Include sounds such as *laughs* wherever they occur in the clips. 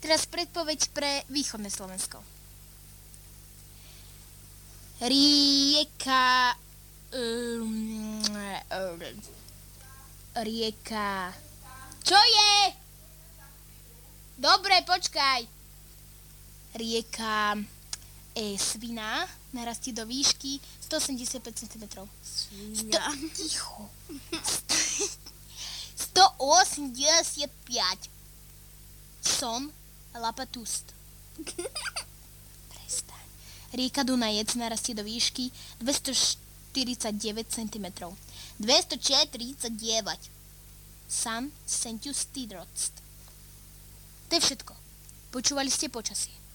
Teraz predpoveď pre východné Slovensko. Rieka... Um, rieka... Čo je? Dobre, počkaj. Rieka e, Svina narastie do výšky 185 cm. Sto, ticho. *laughs* 185. Som Lapatust. *laughs* Prestaň. Rieka Dunajec narastie do výšky 249 cm. 249. San Sentiu Stidrost. To je všetko. Počúvali ste. Počasie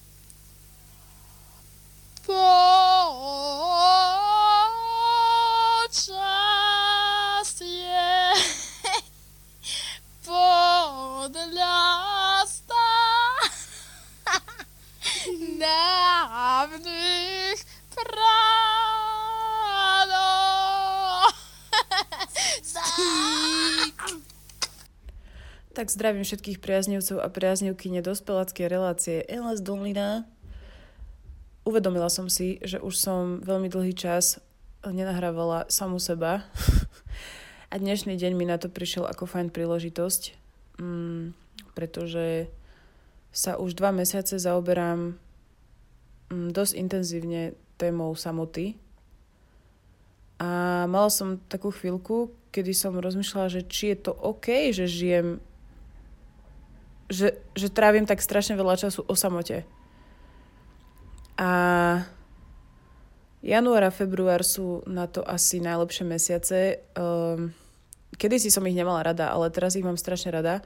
Zdravím všetkých priaznivcov a priaznivky nedospeláckej relácie. Elas Donlina. Uvedomila som si, že už som veľmi dlhý čas nenahrávala samu seba. A dnešný deň mi na to prišiel ako fajn príležitosť, mm, pretože sa už dva mesiace zaoberám mm, dosť intenzívne témou samoty. A mala som takú chvíľku, kedy som rozmýšľala, že či je to OK, že žijem že, že trávim tak strašne veľa času o samote. A január a február sú na to asi najlepšie mesiace. Um, kedy si som ich nemala rada, ale teraz ich mám strašne rada,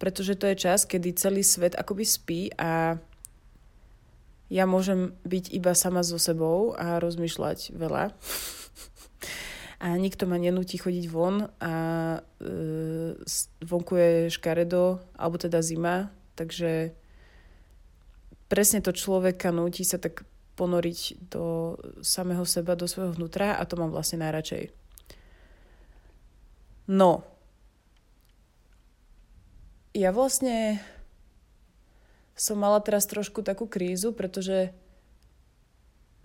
pretože to je čas, kedy celý svet akoby spí a ja môžem byť iba sama so sebou a rozmýšľať veľa. *laughs* a nikto ma nenúti chodiť von a e, vonku je škaredo, alebo teda zima, takže presne to človeka núti sa tak ponoriť do samého seba, do svojho vnútra a to mám vlastne najradšej. No, ja vlastne som mala teraz trošku takú krízu, pretože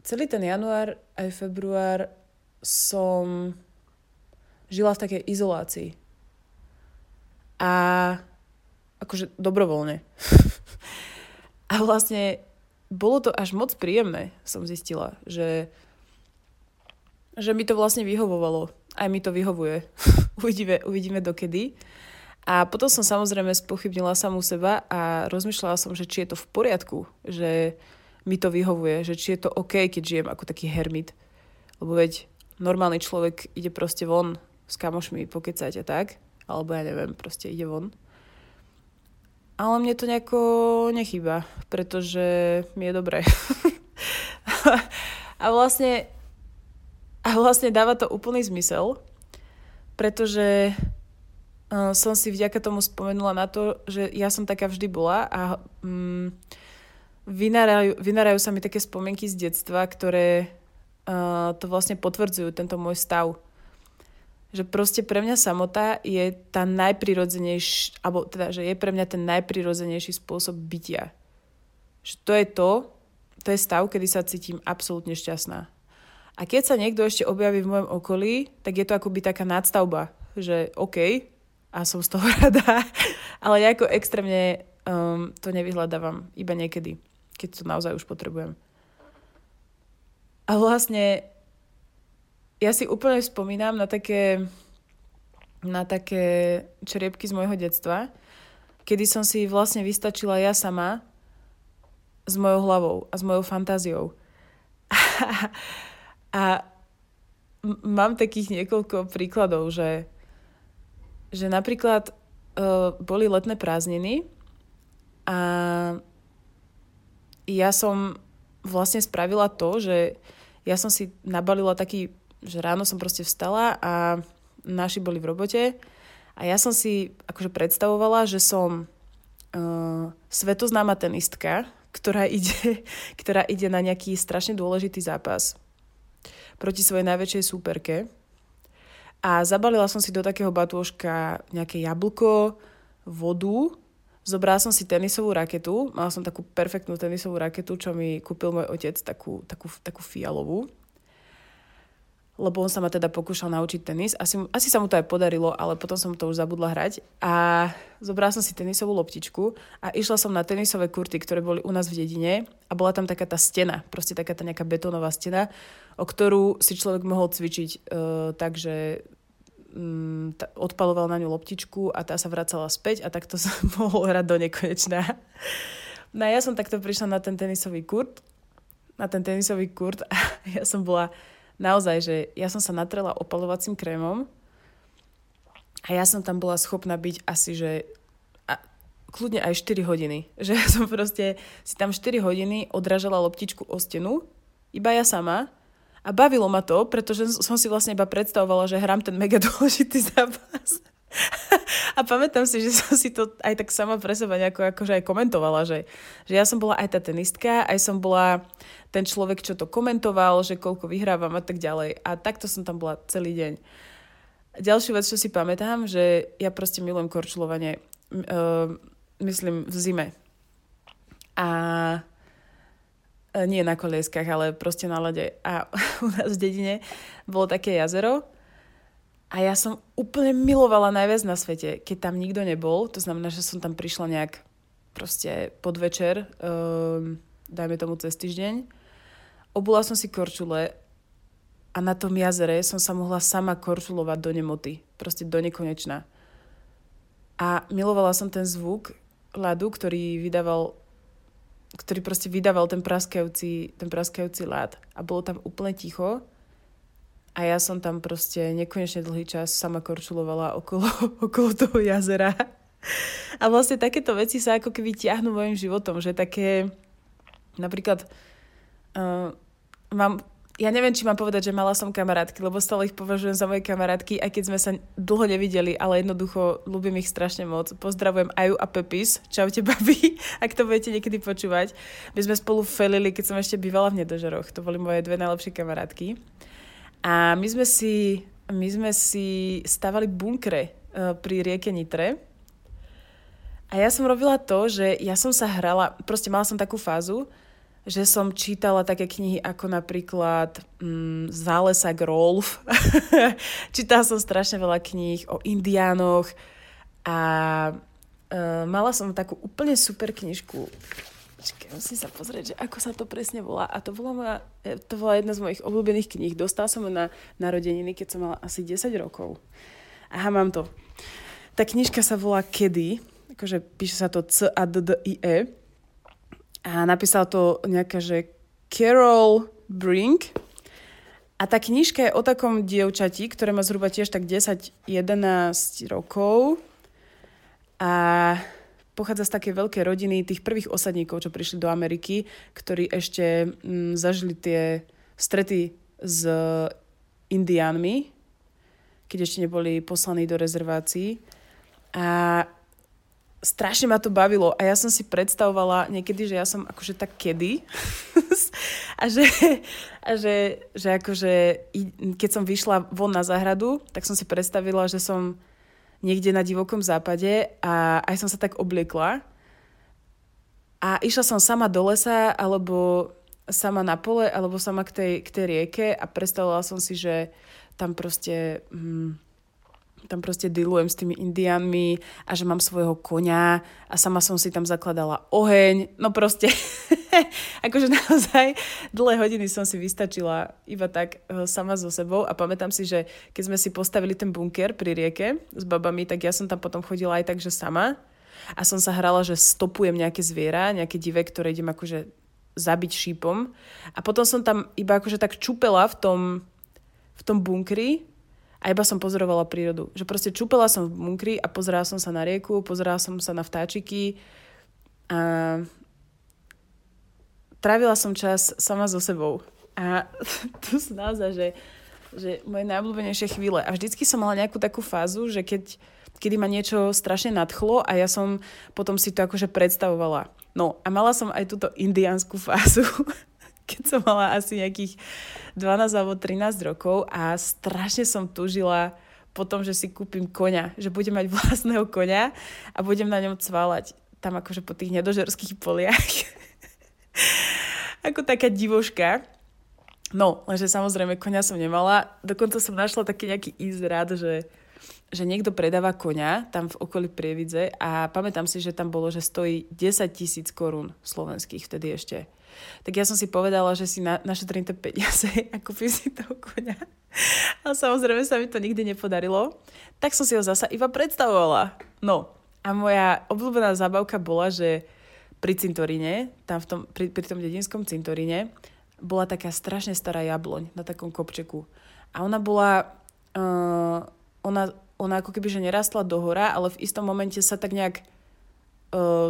celý ten január aj február som žila v takej izolácii. A akože dobrovoľne. *laughs* a vlastne bolo to až moc príjemné, som zistila, že, že mi to vlastne vyhovovalo. Aj mi to vyhovuje. *laughs* uvidíme, uvidíme dokedy. A potom som samozrejme spochybnila samú seba a rozmýšľala som, že či je to v poriadku, že mi to vyhovuje, že či je to OK, keď žijem ako taký hermit. Lebo veď normálny človek ide proste von s kamošmi pokecať a tak, alebo ja neviem, proste ide von. Ale mne to nejako nechýba, pretože mi je dobré. *laughs* a vlastne a vlastne dáva to úplný zmysel, pretože uh, som si vďaka tomu spomenula na to, že ja som taká vždy bola a um, vynárajú, vynárajú sa mi také spomienky z detstva, ktoré to vlastne potvrdzujú, tento môj stav. Že proste pre mňa samota je tá najprirodzenejší, alebo teda, že je pre mňa ten najprirodzenejší spôsob bytia. Že to je to, to je stav, kedy sa cítim absolútne šťastná. A keď sa niekto ešte objaví v mojom okolí, tak je to akoby taká nadstavba, že OK, a som z toho *laughs* rada, ale ja ako extrémne um, to nevyhľadávam, iba niekedy, keď to naozaj už potrebujem. A vlastne ja si úplne spomínam na také, na také čriepky z môjho detstva, kedy som si vlastne vystačila ja sama s mojou hlavou a s mojou fantáziou. *laughs* a mám takých niekoľko príkladov, že, že napríklad uh, boli letné prázdniny a ja som vlastne spravila to, že ja som si nabalila taký, že ráno som proste vstala a naši boli v robote A ja som si akože predstavovala, že som uh, svetoznáma tenistka, ktorá ide, *laughs* ktorá ide na nejaký strašne dôležitý zápas proti svojej najväčšej súperke. A zabalila som si do takého batôžka nejaké jablko, vodu, zobrala som si tenisovú raketu, mala som takú perfektnú tenisovú raketu, čo mi kúpil môj otec, takú, takú, takú fialovú lebo on sa ma teda pokúšal naučiť tenis. Asi, asi sa mu to aj podarilo, ale potom som to už zabudla hrať. A zobrala som si tenisovú loptičku a išla som na tenisové kurty, ktoré boli u nás v dedine a bola tam taká tá stena, proste taká tá nejaká betónová stena, o ktorú si človek mohol cvičiť uh, tak, že odpaloval na ňu loptičku a tá sa vracala späť a takto *laughs* som mohol hrať do nekonečná. No a ja som takto prišla na ten tenisový kurt, na ten tenisový kurt a *laughs* ja som bola naozaj, že ja som sa natrela opalovacím krémom a ja som tam bola schopná byť asi, že a, kľudne aj 4 hodiny. *laughs* Že ja som proste si tam 4 hodiny odražala loptičku o stenu, iba ja sama. A bavilo ma to, pretože som si vlastne iba predstavovala, že hrám ten mega *laughs* dôležitý zápas. A pamätám si, že som si to aj tak sama pre seba nejako akože aj komentovala, že, že ja som bola aj tá tenistka, aj som bola ten človek, čo to komentoval, že koľko vyhrávam a tak ďalej. A takto som tam bola celý deň. Ďalšiu vec, čo si pamätám, že ja proste milujem korčulovanie. Uh, myslím v zime. A nie na kolieskach, ale proste na lade. A *laughs* u nás v dedine bolo také jazero, a ja som úplne milovala najviac na svete, keď tam nikto nebol. To znamená, že som tam prišla nejak proste podvečer, um, dajme tomu cez týždeň. Obula som si korčule a na tom jazere som sa mohla sama korčulovať do nemoty. Proste do nekonečna. A milovala som ten zvuk ľadu, ktorý vydával ktorý proste vydával ten praskajúci, ten praskajúci ľad. A bolo tam úplne ticho a ja som tam proste nekonečne dlhý čas sama korčulovala okolo, *laughs* okolo toho jazera. A vlastne takéto veci sa ako keby ťahnú mojim životom, že také napríklad uh, mám, ja neviem, či mám povedať, že mala som kamarátky, lebo stále ich považujem za moje kamarátky, aj keď sme sa dlho nevideli, ale jednoducho ľúbim ich strašne moc. Pozdravujem Aju a Pepis. Čaute, babi, *laughs* ak to budete niekedy počúvať. My sme spolu felili, keď som ešte bývala v Nedožeroch. To boli moje dve najlepšie kamarátky. A my sme si, my sme si stavali bunkre uh, pri rieke Nitre. A ja som robila to, že ja som sa hrala, proste mala som takú fázu, že som čítala také knihy ako napríklad mm, Zálesa Rolf. *laughs* čítala som strašne veľa kníh o indiánoch a uh, mala som takú úplne super knižku Počkej, musím sa pozrieť, že ako sa to presne volá. A to bola, moja, e, to bola jedna z mojich obľúbených kníh. Dostala som ju na narodeniny, keď som mala asi 10 rokov. Aha, mám to. Tá knižka sa volá Kedy, akože píše sa to C a napísal to nejaká, že Carol Brink. A tá knižka je o takom dievčati, ktoré má zhruba tiež tak 10-11 rokov. A pochádza z takej veľkej rodiny tých prvých osadníkov, čo prišli do Ameriky, ktorí ešte mm, zažili tie strety s indiánmi, keď ešte neboli poslaní do rezervácií. A strašne ma to bavilo a ja som si predstavovala niekedy, že ja som akože tak kedy *laughs* a, že, a že, že akože keď som vyšla von na záhradu, tak som si predstavila, že som niekde na divokom západe a aj som sa tak obliekla. A išla som sama do lesa, alebo sama na pole, alebo sama k tej, k tej rieke a predstavila som si, že tam proste... Hm, tam proste dealujem s tými indiánmi a že mám svojho konia a sama som si tam zakladala oheň. No proste, *laughs* akože naozaj dlhé hodiny som si vystačila iba tak uh, sama so sebou. A pamätám si, že keď sme si postavili ten bunker pri rieke s babami, tak ja som tam potom chodila aj tak, že sama. A som sa hrala, že stopujem nejaké zviera, nejaké dive, ktoré idem akože zabiť šípom. A potom som tam iba akože tak čupela v tom, v tom bunkri a iba som pozorovala prírodu. Že proste čupela som v bunkri a pozerala som sa na rieku, pozerala som sa na vtáčiky a trávila som čas sama so sebou. A *laughs* to sú naozaj, že, že moje najobľúbenejšie chvíle. A vždycky som mala nejakú takú fázu, že keď kedy ma niečo strašne nadchlo a ja som potom si to akože predstavovala. No a mala som aj túto indiánsku fázu, *laughs* keď som mala asi nejakých 12 alebo 13 rokov a strašne som tužila po tom, že si kúpim koňa, že budem mať *laughs* vlastného koňa a budem na ňom cválať tam akože po tých nedožerských poliach. *laughs* ako taká divoška. No, lenže samozrejme koňa som nemala. Dokonca som našla taký nejaký izrad, že, že niekto predáva koňa tam v okolí Prievidze a pamätám si, že tam bolo, že stojí 10 tisíc korún slovenských vtedy ešte. Tak ja som si povedala, že si na, našetrím tie peniaze *laughs* a kúpim si toho koňa. A samozrejme sa mi to nikdy nepodarilo. Tak som si ho zasa iba predstavovala. No, a moja obľúbená zábavka bola, že pri cintoríne, tam v tom, pri, pri tom dedinskom cintoríne, bola taká strašne stará jabloň na takom kopčeku. A ona bola, uh, ona, ona ako keby, že nerastla do hora, ale v istom momente sa tak nejak uh,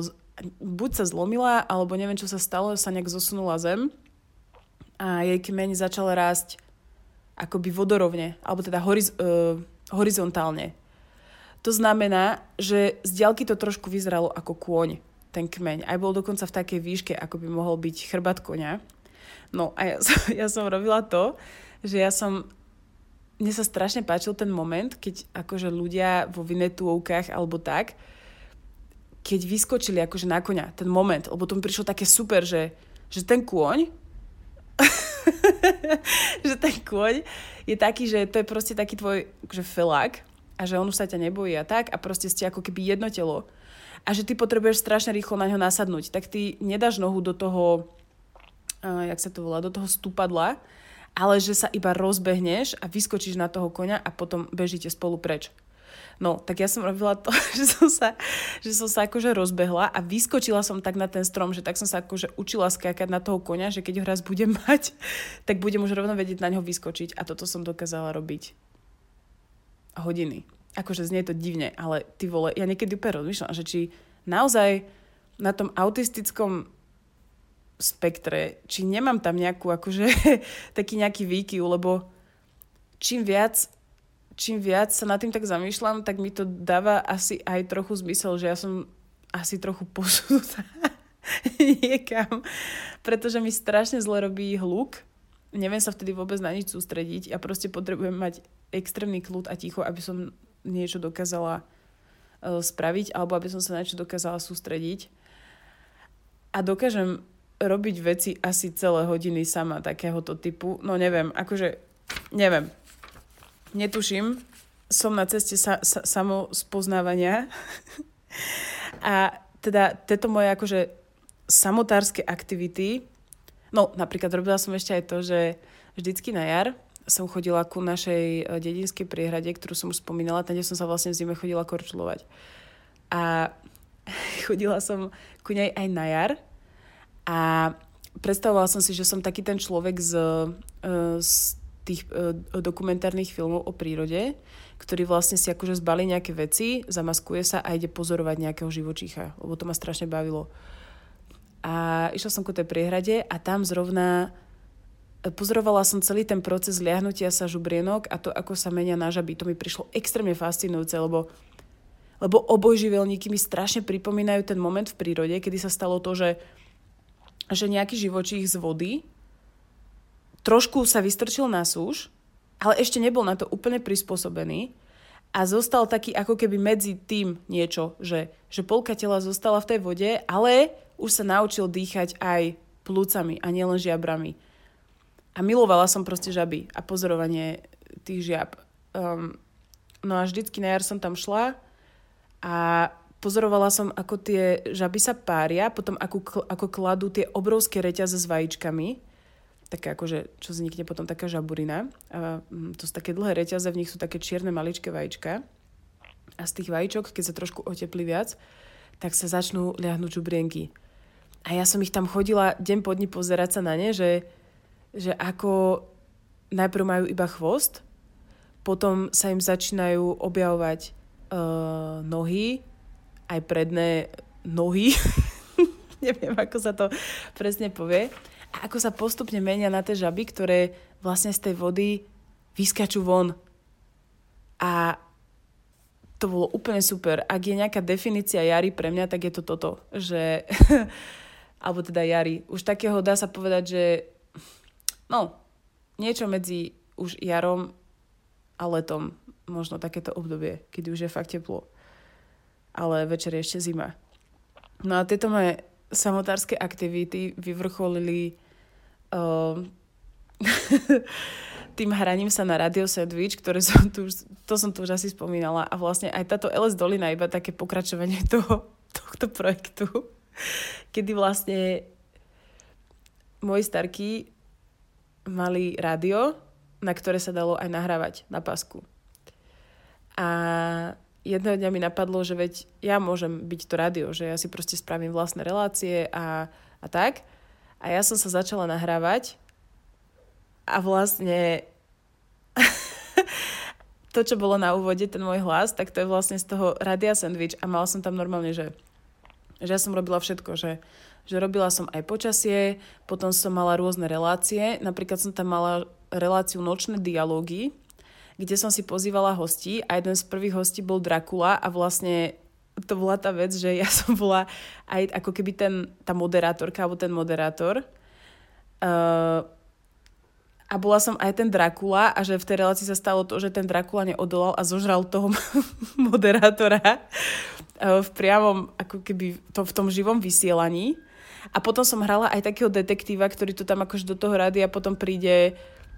buď sa zlomila, alebo neviem, čo sa stalo, sa nejak zosunula zem a jej kmeň začal rásť akoby vodorovne, alebo teda horiz, uh, horizontálne. To znamená, že z diaľky to trošku vyzeralo ako kôň, ten kmeň. Aj bol dokonca v takej výške, ako by mohol byť chrbat konia. No a ja som, *laughs* ja som robila to, že ja som mne sa strašne páčil ten moment, keď akože ľudia vo vinetúovkách alebo tak, keď vyskočili akože na konia, ten moment, lebo to mi prišlo také super, že, že ten kôň, *laughs* že ten kôň je taký, že to je proste taký tvoj akože felák a že on už sa ťa nebojí a tak a proste ste ako keby jedno telo a že ty potrebuješ strašne rýchlo na ňo nasadnúť, tak ty nedáš nohu do toho uh, jak sa to volá, do toho stupadla, ale že sa iba rozbehneš a vyskočíš na toho koňa a potom bežíte spolu preč. No, tak ja som robila to, *laughs* že som sa, že som sa akože rozbehla a vyskočila som tak na ten strom, že tak som sa akože učila skákať na toho koňa, že keď ho raz budem *laughs* mať, tak budem už rovno vedieť na ňo vyskočiť a toto som dokázala robiť hodiny. Akože znie to divne, ale ty vole, ja niekedy úplne rozmýšľam, že či naozaj na tom autistickom spektre, či nemám tam nejakú akože *laughs* taký nejaký výkyv, lebo čím viac čím viac sa nad tým tak zamýšľam, tak mi to dáva asi aj trochu zmysel, že ja som asi trochu posunutá *laughs* niekam, pretože mi strašne zle robí hluk. Neviem sa vtedy vôbec na nič sústrediť. Ja proste potrebujem mať extrémny kľud a ticho, aby som niečo dokázala uh, spraviť alebo aby som sa na niečo dokázala sústrediť. A dokážem robiť veci asi celé hodiny sama takéhoto typu. No neviem, akože neviem. Netuším. Som na ceste sa, sa, samospoznávania. a teda tieto moje akože samotárske aktivity, no napríklad robila som ešte aj to, že vždycky na jar som chodila ku našej e, dedinskej priehrade, ktorú som už spomínala, tam, kde som sa vlastne v zime chodila korčulovať. A *laughs* chodila som ku nej aj na jar a predstavovala som si, že som taký ten človek z, e, z tých e, dokumentárnych filmov o prírode, ktorý vlastne si akože zbalí nejaké veci, zamaskuje sa a ide pozorovať nejakého živočícha, lebo to ma strašne bavilo. A išla som ku tej priehrade a tam zrovna e, pozorovala som celý ten proces liahnutia sa žubrienok a to, ako sa menia na žaby. To mi prišlo extrémne fascinujúce, lebo lebo obojživelníky mi strašne pripomínajú ten moment v prírode, kedy sa stalo to, že že nejaký živočích z vody trošku sa vystrčil na súž, ale ešte nebol na to úplne prispôsobený a zostal taký ako keby medzi tým niečo, že, že polka tela zostala v tej vode, ale už sa naučil dýchať aj plúcami a nielen žiabrami. A milovala som proste žaby a pozorovanie tých žiab. Um, no a vždycky na jar som tam šla a pozorovala som, ako tie žaby sa pária, potom ako, ako kladú tie obrovské reťaze s vajíčkami, také akože, čo vznikne potom taká žaburina. A mm, to sú také dlhé reťaze, v nich sú také čierne maličké vajíčka. A z tých vajíčok, keď sa trošku oteplí viac, tak sa začnú liahnuť žubrienky. A ja som ich tam chodila deň po dni pozerať sa na ne, že, že ako najprv majú iba chvost, potom sa im začínajú objavovať uh, nohy, aj predné nohy. *laughs* Neviem, ako sa to presne povie. A ako sa postupne menia na tie žaby, ktoré vlastne z tej vody vyskačú von. A to bolo úplne super. Ak je nejaká definícia jary pre mňa, tak je to toto, že *laughs* alebo teda jary. Už takého dá sa povedať, že no, niečo medzi už jarom a letom. Možno takéto obdobie, keď už je fakt teplo. Ale večer je ešte zima. No a tieto moje samotárske aktivity vyvrcholili uh, *laughs* tým hraním sa na Radio Sandwich, ktoré som tu to som tu už asi spomínala a vlastne aj táto LS Dolina iba také pokračovanie *laughs* toho, tohto projektu, kedy vlastne moji starky mali rádio, na ktoré sa dalo aj nahrávať na pasku. A jedného dňa mi napadlo, že veď ja môžem byť to rádio, že ja si proste spravím vlastné relácie a, a tak. A ja som sa začala nahrávať a vlastne *laughs* to, čo bolo na úvode, ten môj hlas, tak to je vlastne z toho Radia Sandwich a mal som tam normálne, že, že ja som robila všetko, že, že robila som aj počasie, potom som mala rôzne relácie, napríklad som tam mala reláciu Nočné dialógy, kde som si pozývala hostí a jeden z prvých hostí bol Dracula a vlastne to bola tá vec, že ja *laughs* som bola aj ako keby ten, tá moderátorka alebo ten moderátor. Uh, a bola som aj ten Drakula a že v tej relácii sa stalo to, že ten Drakula neodolal a zožral toho *laughs* moderátora e, v priamom, ako keby to, v tom živom vysielaní. A potom som hrala aj takého detektíva, ktorý to tam akože do toho a potom príde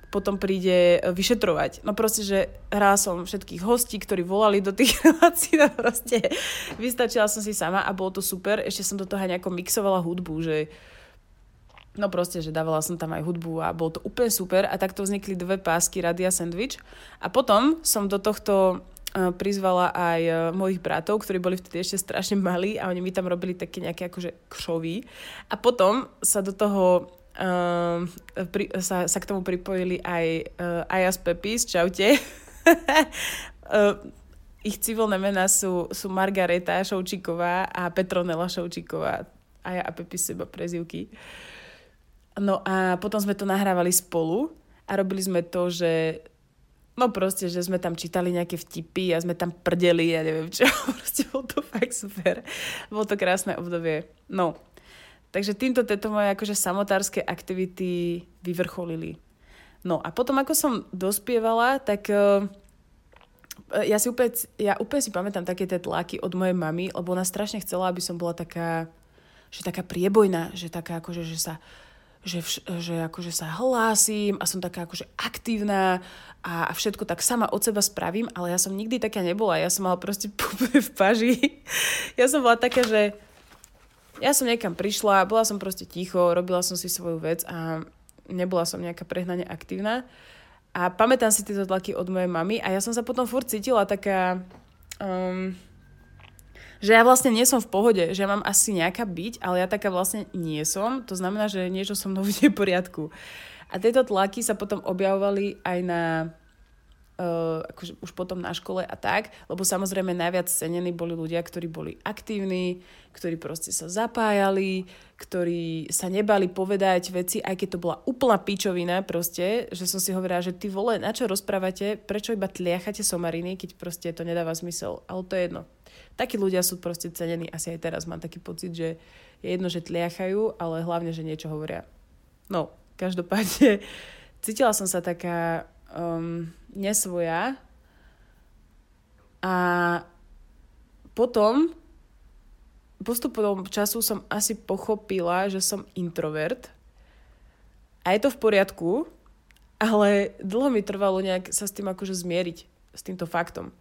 potom príde vyšetrovať. No proste, že hrala som všetkých hostí, ktorí volali do tých *laughs* relácií, no proste vystačila som si sama a bolo to super. Ešte som do toho aj nejako mixovala hudbu, že No proste, že dávala som tam aj hudbu a bolo to úplne super a takto vznikli dve pásky Radia Sandwich a potom som do tohto uh, prizvala aj uh, mojich bratov, ktorí boli vtedy ešte strašne malí a oni mi tam robili také nejaké akože kšovy a potom sa do toho uh, pri, sa, sa k tomu pripojili aj uh, Ajas Pepis, čaute. uh, *laughs* ich civilné mená sú, sú Margareta Šoučíková a Petronela Šoučíková. Aja a Pepis sú iba prezivky. No a potom sme to nahrávali spolu a robili sme to, že no proste, že sme tam čítali nejaké vtipy a sme tam prdeli ja neviem čo. *laughs* Proste bolo to fakt super. Bolo to krásne obdobie. No. Takže týmto tieto moje akože samotárske aktivity vyvrcholili. No a potom ako som dospievala, tak uh, ja si úplne, ja úplne si pamätám také tie tlaky od mojej mamy, lebo ona strašne chcela, aby som bola taká, že taká priebojná, že taká akože, že sa že, vš- že akože sa hlásim a som taká akože aktívna a, a všetko tak sama od seba spravím, ale ja som nikdy taká nebola. Ja som mala proste *laughs* v paži. Ja som bola taká, že ja som niekam prišla, bola som proste ticho, robila som si svoju vec a nebola som nejaká prehnane aktívna. A pamätám si tieto tlaky od mojej mamy a ja som sa potom furt cítila taká... Um, že ja vlastne nie som v pohode, že ja mám asi nejaká byť, ale ja taká vlastne nie som. To znamená, že niečo som mnou *laughs* v poriadku. A tieto tlaky sa potom objavovali aj na Uh, akože už potom na škole a tak, lebo samozrejme najviac cenení boli ľudia, ktorí boli aktívni, ktorí proste sa zapájali, ktorí sa nebali povedať veci, aj keď to bola úplná pičovina proste, že som si hovorila, že ty vole, na čo rozprávate, prečo iba tliachate somariny, keď proste to nedáva zmysel, ale to je jedno takí ľudia sú proste cenení. Asi aj teraz mám taký pocit, že je jedno, že tliachajú, ale hlavne, že niečo hovoria. No, každopádne *laughs* cítila som sa taká um, nesvoja. A potom postupom času som asi pochopila, že som introvert. A je to v poriadku, ale dlho mi trvalo nejak sa s tým akože zmieriť, s týmto faktom.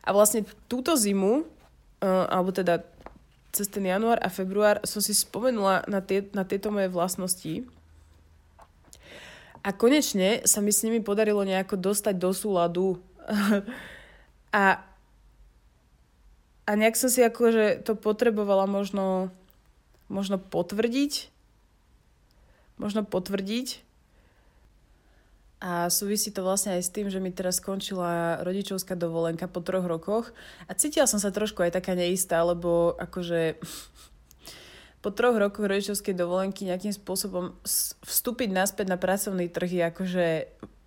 A vlastne túto zimu, uh, alebo teda cez ten január a február som si spomenula na, tie, na tieto moje vlastnosti a konečne sa mi s nimi podarilo nejako dostať do súladu. *laughs* A, a nejak som si akože to potrebovala možno, možno potvrdiť. Možno potvrdiť. A súvisí to vlastne aj s tým, že mi teraz skončila rodičovská dovolenka po troch rokoch. A cítila som sa trošku aj taká neistá, lebo akože *laughs* po troch rokoch rodičovskej dovolenky nejakým spôsobom vstúpiť naspäť na pracovný trh je akože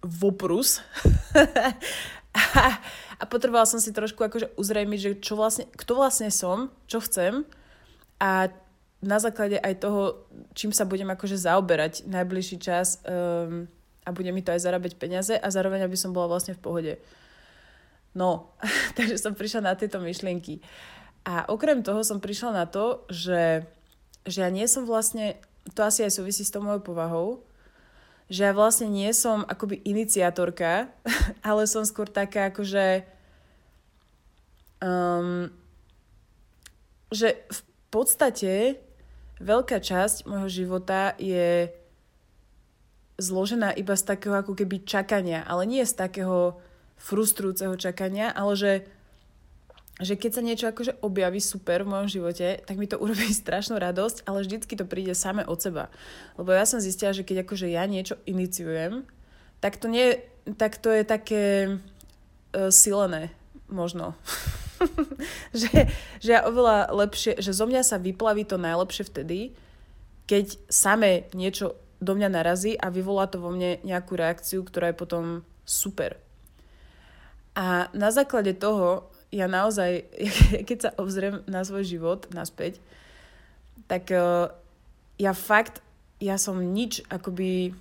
voprus. *laughs* a potrebovala som si trošku akože uzrejmiť, že čo vlastne, kto vlastne som, čo chcem a na základe aj toho, čím sa budem akože zaoberať najbližší čas um, a bude mi to aj zarábať peniaze a zároveň, aby som bola vlastne v pohode. No, *laughs* takže som prišla na tieto myšlienky. A okrem toho som prišla na to, že, že ja nie som vlastne, to asi aj súvisí s tou mojou povahou, že ja vlastne nie som akoby iniciatorka, *laughs* ale som skôr taká akože um, že v podstate veľká časť môjho života je zložená iba z takého ako keby čakania, ale nie z takého frustrujúceho čakania, ale že že keď sa niečo akože objaví super v mojom živote, tak mi to urobí *laughs* strašnú radosť, ale vždycky to príde same od seba. Lebo ja som zistila, že keď akože ja niečo iniciujem, tak to, nie, tak to je také uh, silené, možno. *laughs* že, že ja oveľa lepšie, že zo mňa sa vyplaví to najlepšie vtedy, keď same niečo do mňa narazí a vyvolá to vo mne nejakú reakciu, ktorá je potom super. A na základe toho ja naozaj, *laughs* keď sa obzriem na svoj život naspäť, tak uh, ja fakt, ja som nič, akoby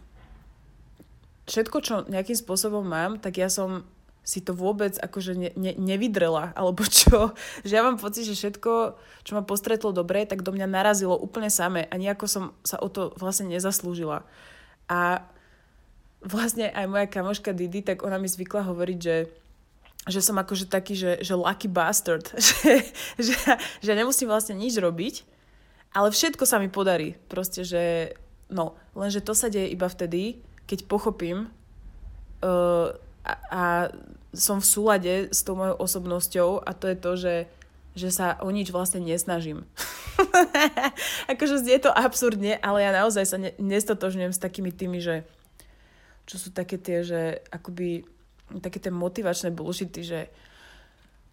všetko, čo nejakým spôsobom mám, tak ja som si to vôbec akože ne, ne, nevydrela, *laughs* alebo čo. Že ja mám pocit, že všetko, čo ma postretlo dobre, tak do mňa narazilo úplne samé a nejako som sa o to vlastne nezaslúžila. A vlastne aj moja kamoška Didi, tak ona mi zvykla hovoriť, že že som akože taký, že, že lucky bastard, *laughs* že, že, že nemusím vlastne nič robiť, ale všetko sa mi podarí. Proste, že no, lenže to sa deje iba vtedy, keď pochopím uh, a, a som v súlade s tou mojou osobnosťou a to je to, že, že sa o nič vlastne nesnažím. *laughs* akože je to absurdne, ale ja naozaj sa ne, nestotožňujem s takými tými, že čo sú také tie, že akoby také tie motivačné bullshity, že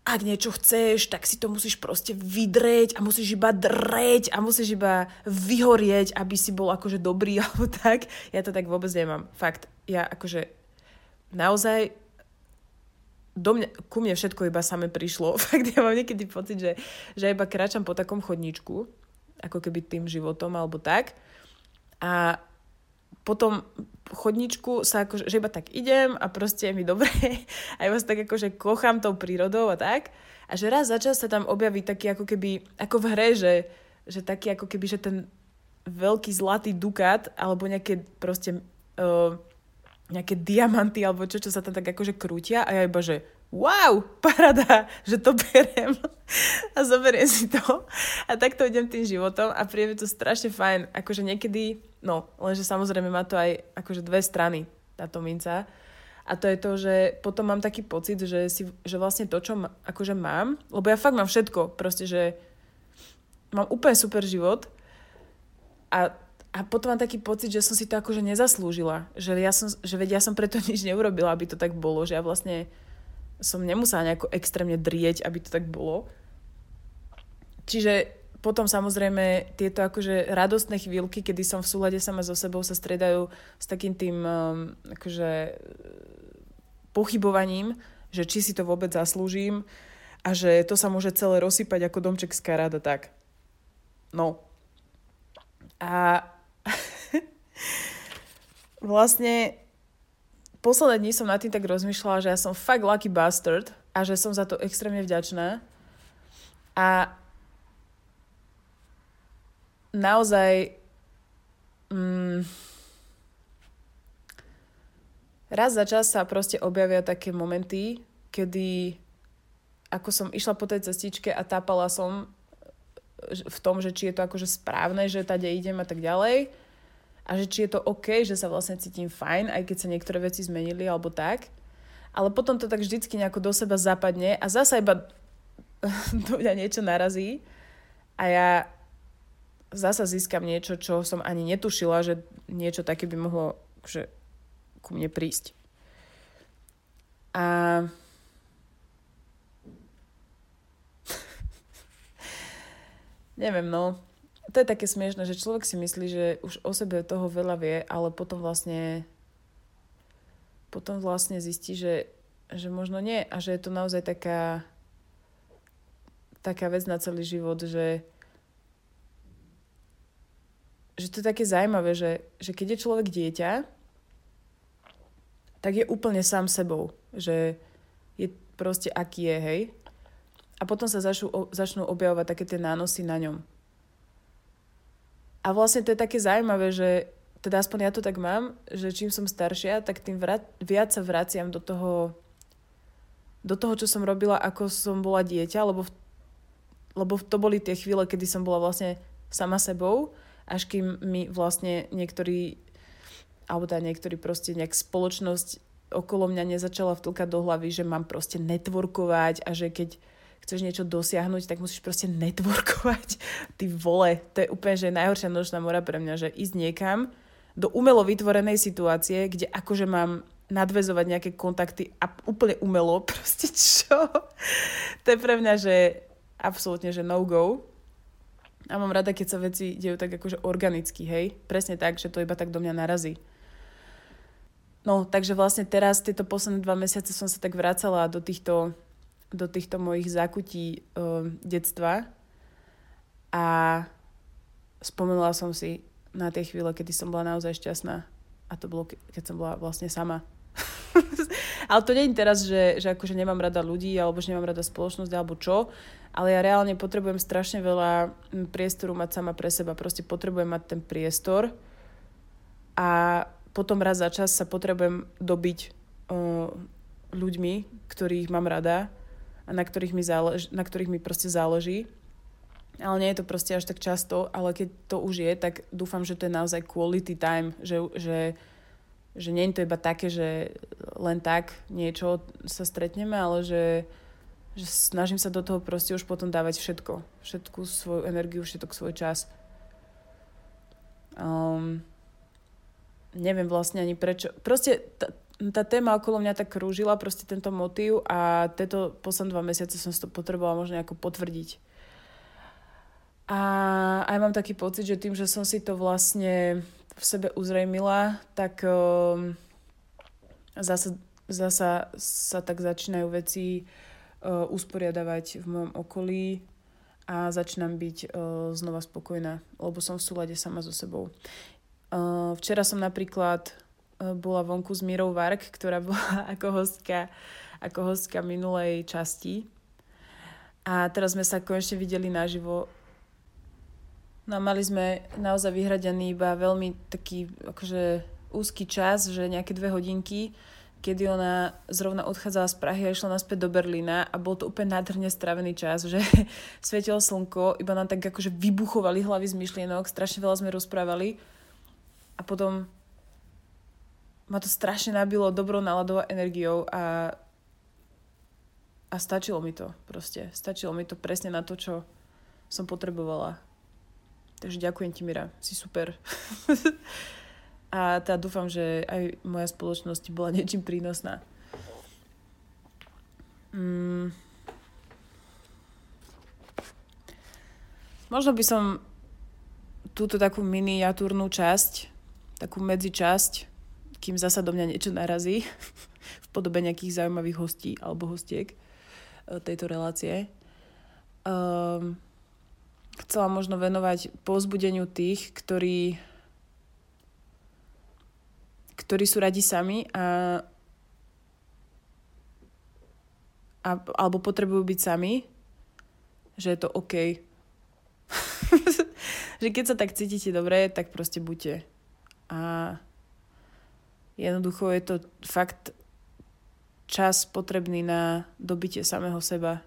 ak niečo chceš, tak si to musíš proste vydreť a musíš iba dreť a musíš iba vyhorieť, aby si bol akože dobrý *laughs* alebo tak. Ja to tak vôbec nemám. Fakt, ja akože naozaj do mňa, ku mne všetko iba same prišlo. *laughs* Fakt, ja mám niekedy pocit, že, že iba kráčam po takom chodníčku, ako keby tým životom alebo tak. A potom chodničku sa akože, že iba tak idem a proste je mi dobre *laughs* a iba sa tak akože kochám tou prírodou a tak. A že raz za čas sa tam objaví taký ako keby, ako v hre, že, že taký ako keby, že ten veľký zlatý dukát alebo nejaké proste uh, nejaké diamanty alebo čo, čo sa tam tak akože krútia a ja iba, že wow, *laughs* parada, že to beriem a zoberiem si to a takto idem tým životom a príde to strašne fajn. Akože niekedy No, lenže samozrejme má to aj akože dve strany táto minca. A to je to, že potom mám taký pocit, že, si, že vlastne to, čo ma, akože mám, lebo ja fakt mám všetko, proste, že mám úplne super život a, a potom mám taký pocit, že som si to akože nezaslúžila. Že ja som, že veď ja som preto *laughs* nič neurobila, aby to tak bolo, že ja vlastne som nemusela nejako extrémne drieť, aby to tak bolo. Čiže potom samozrejme tieto akože radostné chvíľky, kedy som v súlade sama so sebou sa stredajú s takým tým um, akože pochybovaním, že či si to vôbec zaslúžim a že to sa môže celé rozsypať ako domček z karát tak. No. A *laughs* vlastne posledné dní som nad tým tak rozmýšľala, že ja som fakt lucky bastard a že som za to extrémne vďačná. A naozaj mm, raz za čas sa proste objavia také momenty, kedy ako som išla po tej cestičke a tápala som v tom, že či je to akože správne, že tade idem a tak ďalej a že či je to OK, že sa vlastne cítim fajn, aj keď sa niektoré veci zmenili alebo tak. Ale potom to tak vždycky nejako do seba zapadne a zasa iba *laughs* do mňa niečo narazí a ja zasa získam niečo, čo som ani netušila, že niečo také by mohlo že, ku mne prísť. A *laughs* neviem, no. To je také smiešne, že človek si myslí, že už o sebe toho veľa vie, ale potom vlastne potom vlastne zistí, že že možno nie a že je to naozaj taká taká vec na celý život, že že to je také zaujímavé, že, že keď je človek dieťa, tak je úplne sám sebou, že je proste aký je, hej. A potom sa začnú, začnú objavovať také tie nánosy na ňom. A vlastne to je také zaujímavé, že teda aspoň ja to tak mám, že čím som staršia, tak tým vrat, viac sa vraciam do toho, do toho, čo som robila, ako som bola dieťa, lebo, lebo to boli tie chvíle, kedy som bola vlastne sama sebou, až kým mi vlastne niektorí, alebo teda niektorí proste nejak spoločnosť okolo mňa nezačala vtlkať do hlavy, že mám proste networkovať a že keď chceš niečo dosiahnuť, tak musíš proste networkovať. *laughs* Ty vole, to je úplne že najhoršia nočná mora pre mňa, že ísť niekam do umelo vytvorenej situácie, kde akože mám nadvezovať nejaké kontakty a úplne umelo, *laughs* proste čo? To je pre mňa, že absolútne, že no-go. A mám rada, keď sa veci dejú tak akože organicky, hej? Presne tak, že to iba tak do mňa narazí. No, takže vlastne teraz, tieto posledné dva mesiace som sa tak vracala do týchto do týchto mojich zákutí uh, detstva. A spomenula som si na tie chvíle, kedy som bola naozaj šťastná. A to bolo, keď som bola vlastne sama. *laughs* ale to nie je teraz, že, že akože nemám rada ľudí alebo že nemám rada spoločnosť alebo čo, ale ja reálne potrebujem strašne veľa priestoru mať sama pre seba. Proste potrebujem mať ten priestor. A potom raz za čas sa potrebujem dobiť uh, ľuďmi, ktorých mám rada a na ktorých mi, zálež, na ktorých mi proste záleží. Ale nie je to proste až tak často, ale keď to už je, tak dúfam, že to je naozaj quality time, že, že, že nie je to iba také, že len tak niečo sa stretneme, ale že, že snažím sa do toho proste už potom dávať všetko. Všetku svoju energiu, všetok svoj čas. Um, neviem vlastne ani prečo. Proste t- tá téma okolo mňa tak krúžila, proste tento motív a tieto posledné dva mesiace som si to potrebovala možno nejako potvrdiť. A aj mám taký pocit, že tým, že som si to vlastne v sebe uzrejmila, tak um, zasa, zasa sa tak začínajú veci uh, usporiadavať v mojom okolí a začínam byť uh, znova spokojná, lebo som v súlade sama so sebou. Uh, včera som napríklad bola vonku s Mirou Vark, ktorá *laughs* bola ako hostka, ako hostka minulej časti. A teraz sme sa konečne videli naživo. No a mali sme naozaj vyhradený iba veľmi taký akože úzky čas, že nejaké dve hodinky, kedy ona zrovna odchádzala z Prahy a išla naspäť do Berlína a bol to úplne nádherne strávený čas, že *laughs* svietilo slnko, iba nám tak akože vybuchovali hlavy z myšlienok, strašne veľa sme rozprávali a potom ma to strašne nabilo dobrou náladou a energiou a, a stačilo mi to proste. Stačilo mi to presne na to, čo som potrebovala. Takže ďakujem ti, Mira. Si super. *laughs* a teda dúfam, že aj moja spoločnosť bola niečím prínosná. Mm. Možno by som túto takú miniatúrnu časť, takú medzičasť kým zasa do mňa niečo narazí *laughs* v podobe nejakých zaujímavých hostí alebo hostiek e, tejto relácie. Um, chcela možno venovať pozbudeniu tých, ktorí ktorí sú radi sami a, a alebo potrebujú byť sami, že je to OK. *laughs* že keď sa tak cítite dobre, tak proste buďte. A Jednoducho je to fakt čas potrebný na dobitie samého seba,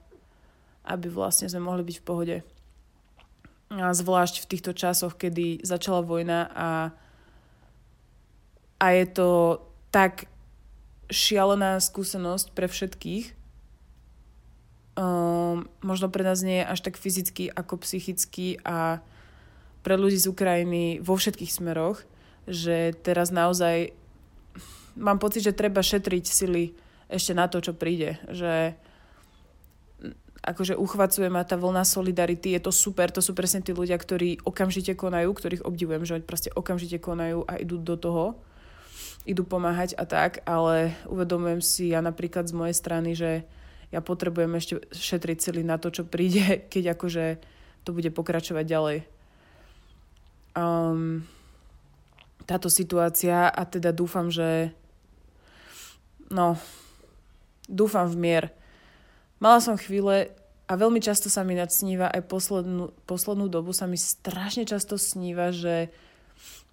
aby vlastne sme mohli byť v pohode. A zvlášť v týchto časoch, kedy začala vojna a, a je to tak šialená skúsenosť pre všetkých. Um, možno pre nás nie je až tak fyzicky ako psychicky a pre ľudí z Ukrajiny vo všetkých smeroch, že teraz naozaj mám pocit, že treba šetriť sily ešte na to, čo príde. Že akože uchvacuje ma tá vlna solidarity, je to super, to sú presne tí ľudia, ktorí okamžite konajú, ktorých obdivujem, že proste okamžite konajú a idú do toho. idú pomáhať a tak, ale uvedomujem si ja napríklad z mojej strany, že ja potrebujem ešte šetriť celý na to, čo príde, *laughs* keď akože to bude pokračovať ďalej. Um, táto situácia a teda dúfam, že no, dúfam v mier. Mala som chvíle a veľmi často sa mi nadsníva, aj poslednú, poslednú dobu sa mi strašne často sníva, že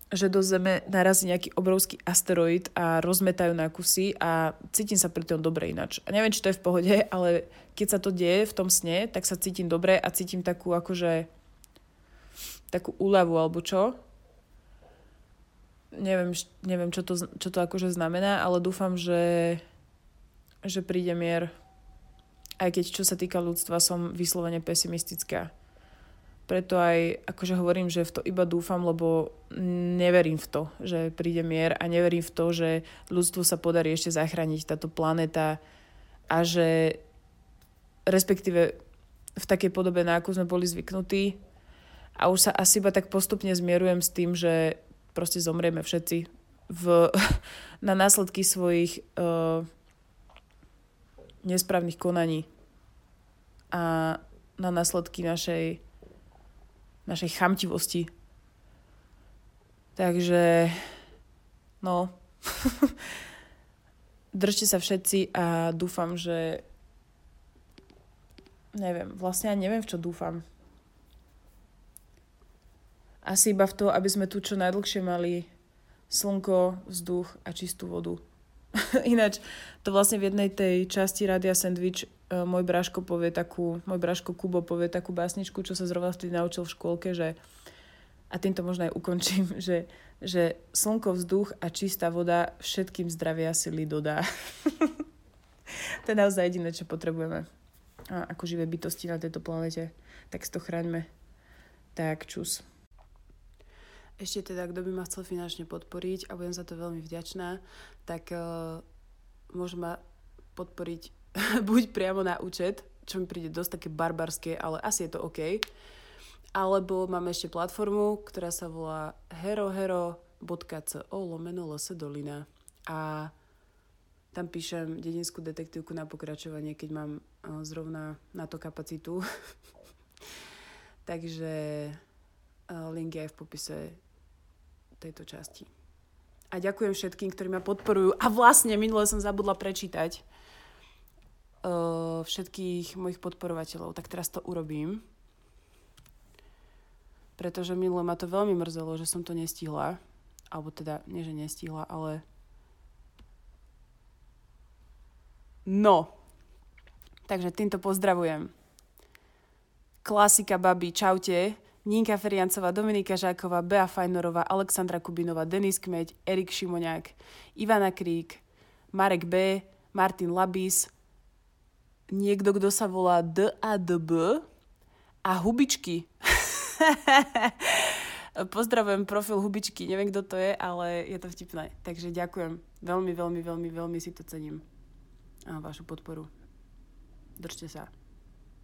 že do Zeme narazí nejaký obrovský asteroid a rozmetajú na kusy a cítim sa pri tom dobre ináč. A neviem, či to je v pohode, ale keď sa to deje v tom sne, tak sa cítim dobre a cítim takú akože takú úľavu alebo čo. Neviem, neviem čo, to, čo to akože znamená, ale dúfam, že, že príde mier. Aj keď čo sa týka ľudstva, som vyslovene pesimistická preto aj akože hovorím, že v to iba dúfam, lebo neverím v to, že príde mier a neverím v to, že ľudstvu sa podarí ešte zachrániť táto planéta a že respektíve v takej podobe, na akú sme boli zvyknutí a už sa asi iba tak postupne zmierujem s tým, že proste zomrieme všetci v, *laughs* na následky svojich uh, nesprávnych konaní a na následky našej našej chamtivosti. Takže, no, *laughs* držte sa všetci a dúfam, že neviem, vlastne ja neviem, v čo dúfam. Asi iba v to, aby sme tu čo najdlhšie mali slnko, vzduch a čistú vodu. *laughs* Ináč, to vlastne v jednej tej časti Radia Sandwich uh, môj bráško povie takú, môj bráško Kubo povie takú básničku, čo sa zrovna vtedy naučil v škôlke, že a týmto možno aj ukončím, *laughs* že, že slnko, vzduch a čistá voda všetkým zdravia sily dodá. *laughs* to je naozaj jediné, čo potrebujeme. A ako živé bytosti na tejto planete. Tak si to chraňme. Tak čus. Ešte teda, kto by ma chcel finančne podporiť a budem za to veľmi vďačná, tak uh, môže ma podporiť *laughs* buď priamo na účet, čo mi príde dosť také barbarské, ale asi je to OK. Alebo máme ešte platformu, ktorá sa volá herohero.co lomeno dolina. A tam píšem dedinskú detektívku na pokračovanie, keď mám uh, zrovna na to kapacitu. *laughs* Takže uh, link je aj v popise tejto časti. A ďakujem všetkým, ktorí ma podporujú. A vlastne minule som zabudla prečítať uh, všetkých mojich podporovateľov, tak teraz to urobím. Pretože minule ma to veľmi mrzelo, že som to nestihla. Alebo teda, nie že nestihla, ale... No. Takže týmto pozdravujem. Klasika, babi, čaute. Ninka Feriancová, Dominika Žáková, Bea Fajnorová, Alexandra Kubinová, Denis Kmeď, Erik Šimoniak, Ivana Krík, Marek B., Martin Labis, niekto, kto sa volá DADB a Hubičky. *laughs* Pozdravujem profil Hubičky, neviem, kto to je, ale je to vtipné. Takže ďakujem. Veľmi, veľmi, veľmi, veľmi si to cením. A vašu podporu. Držte sa.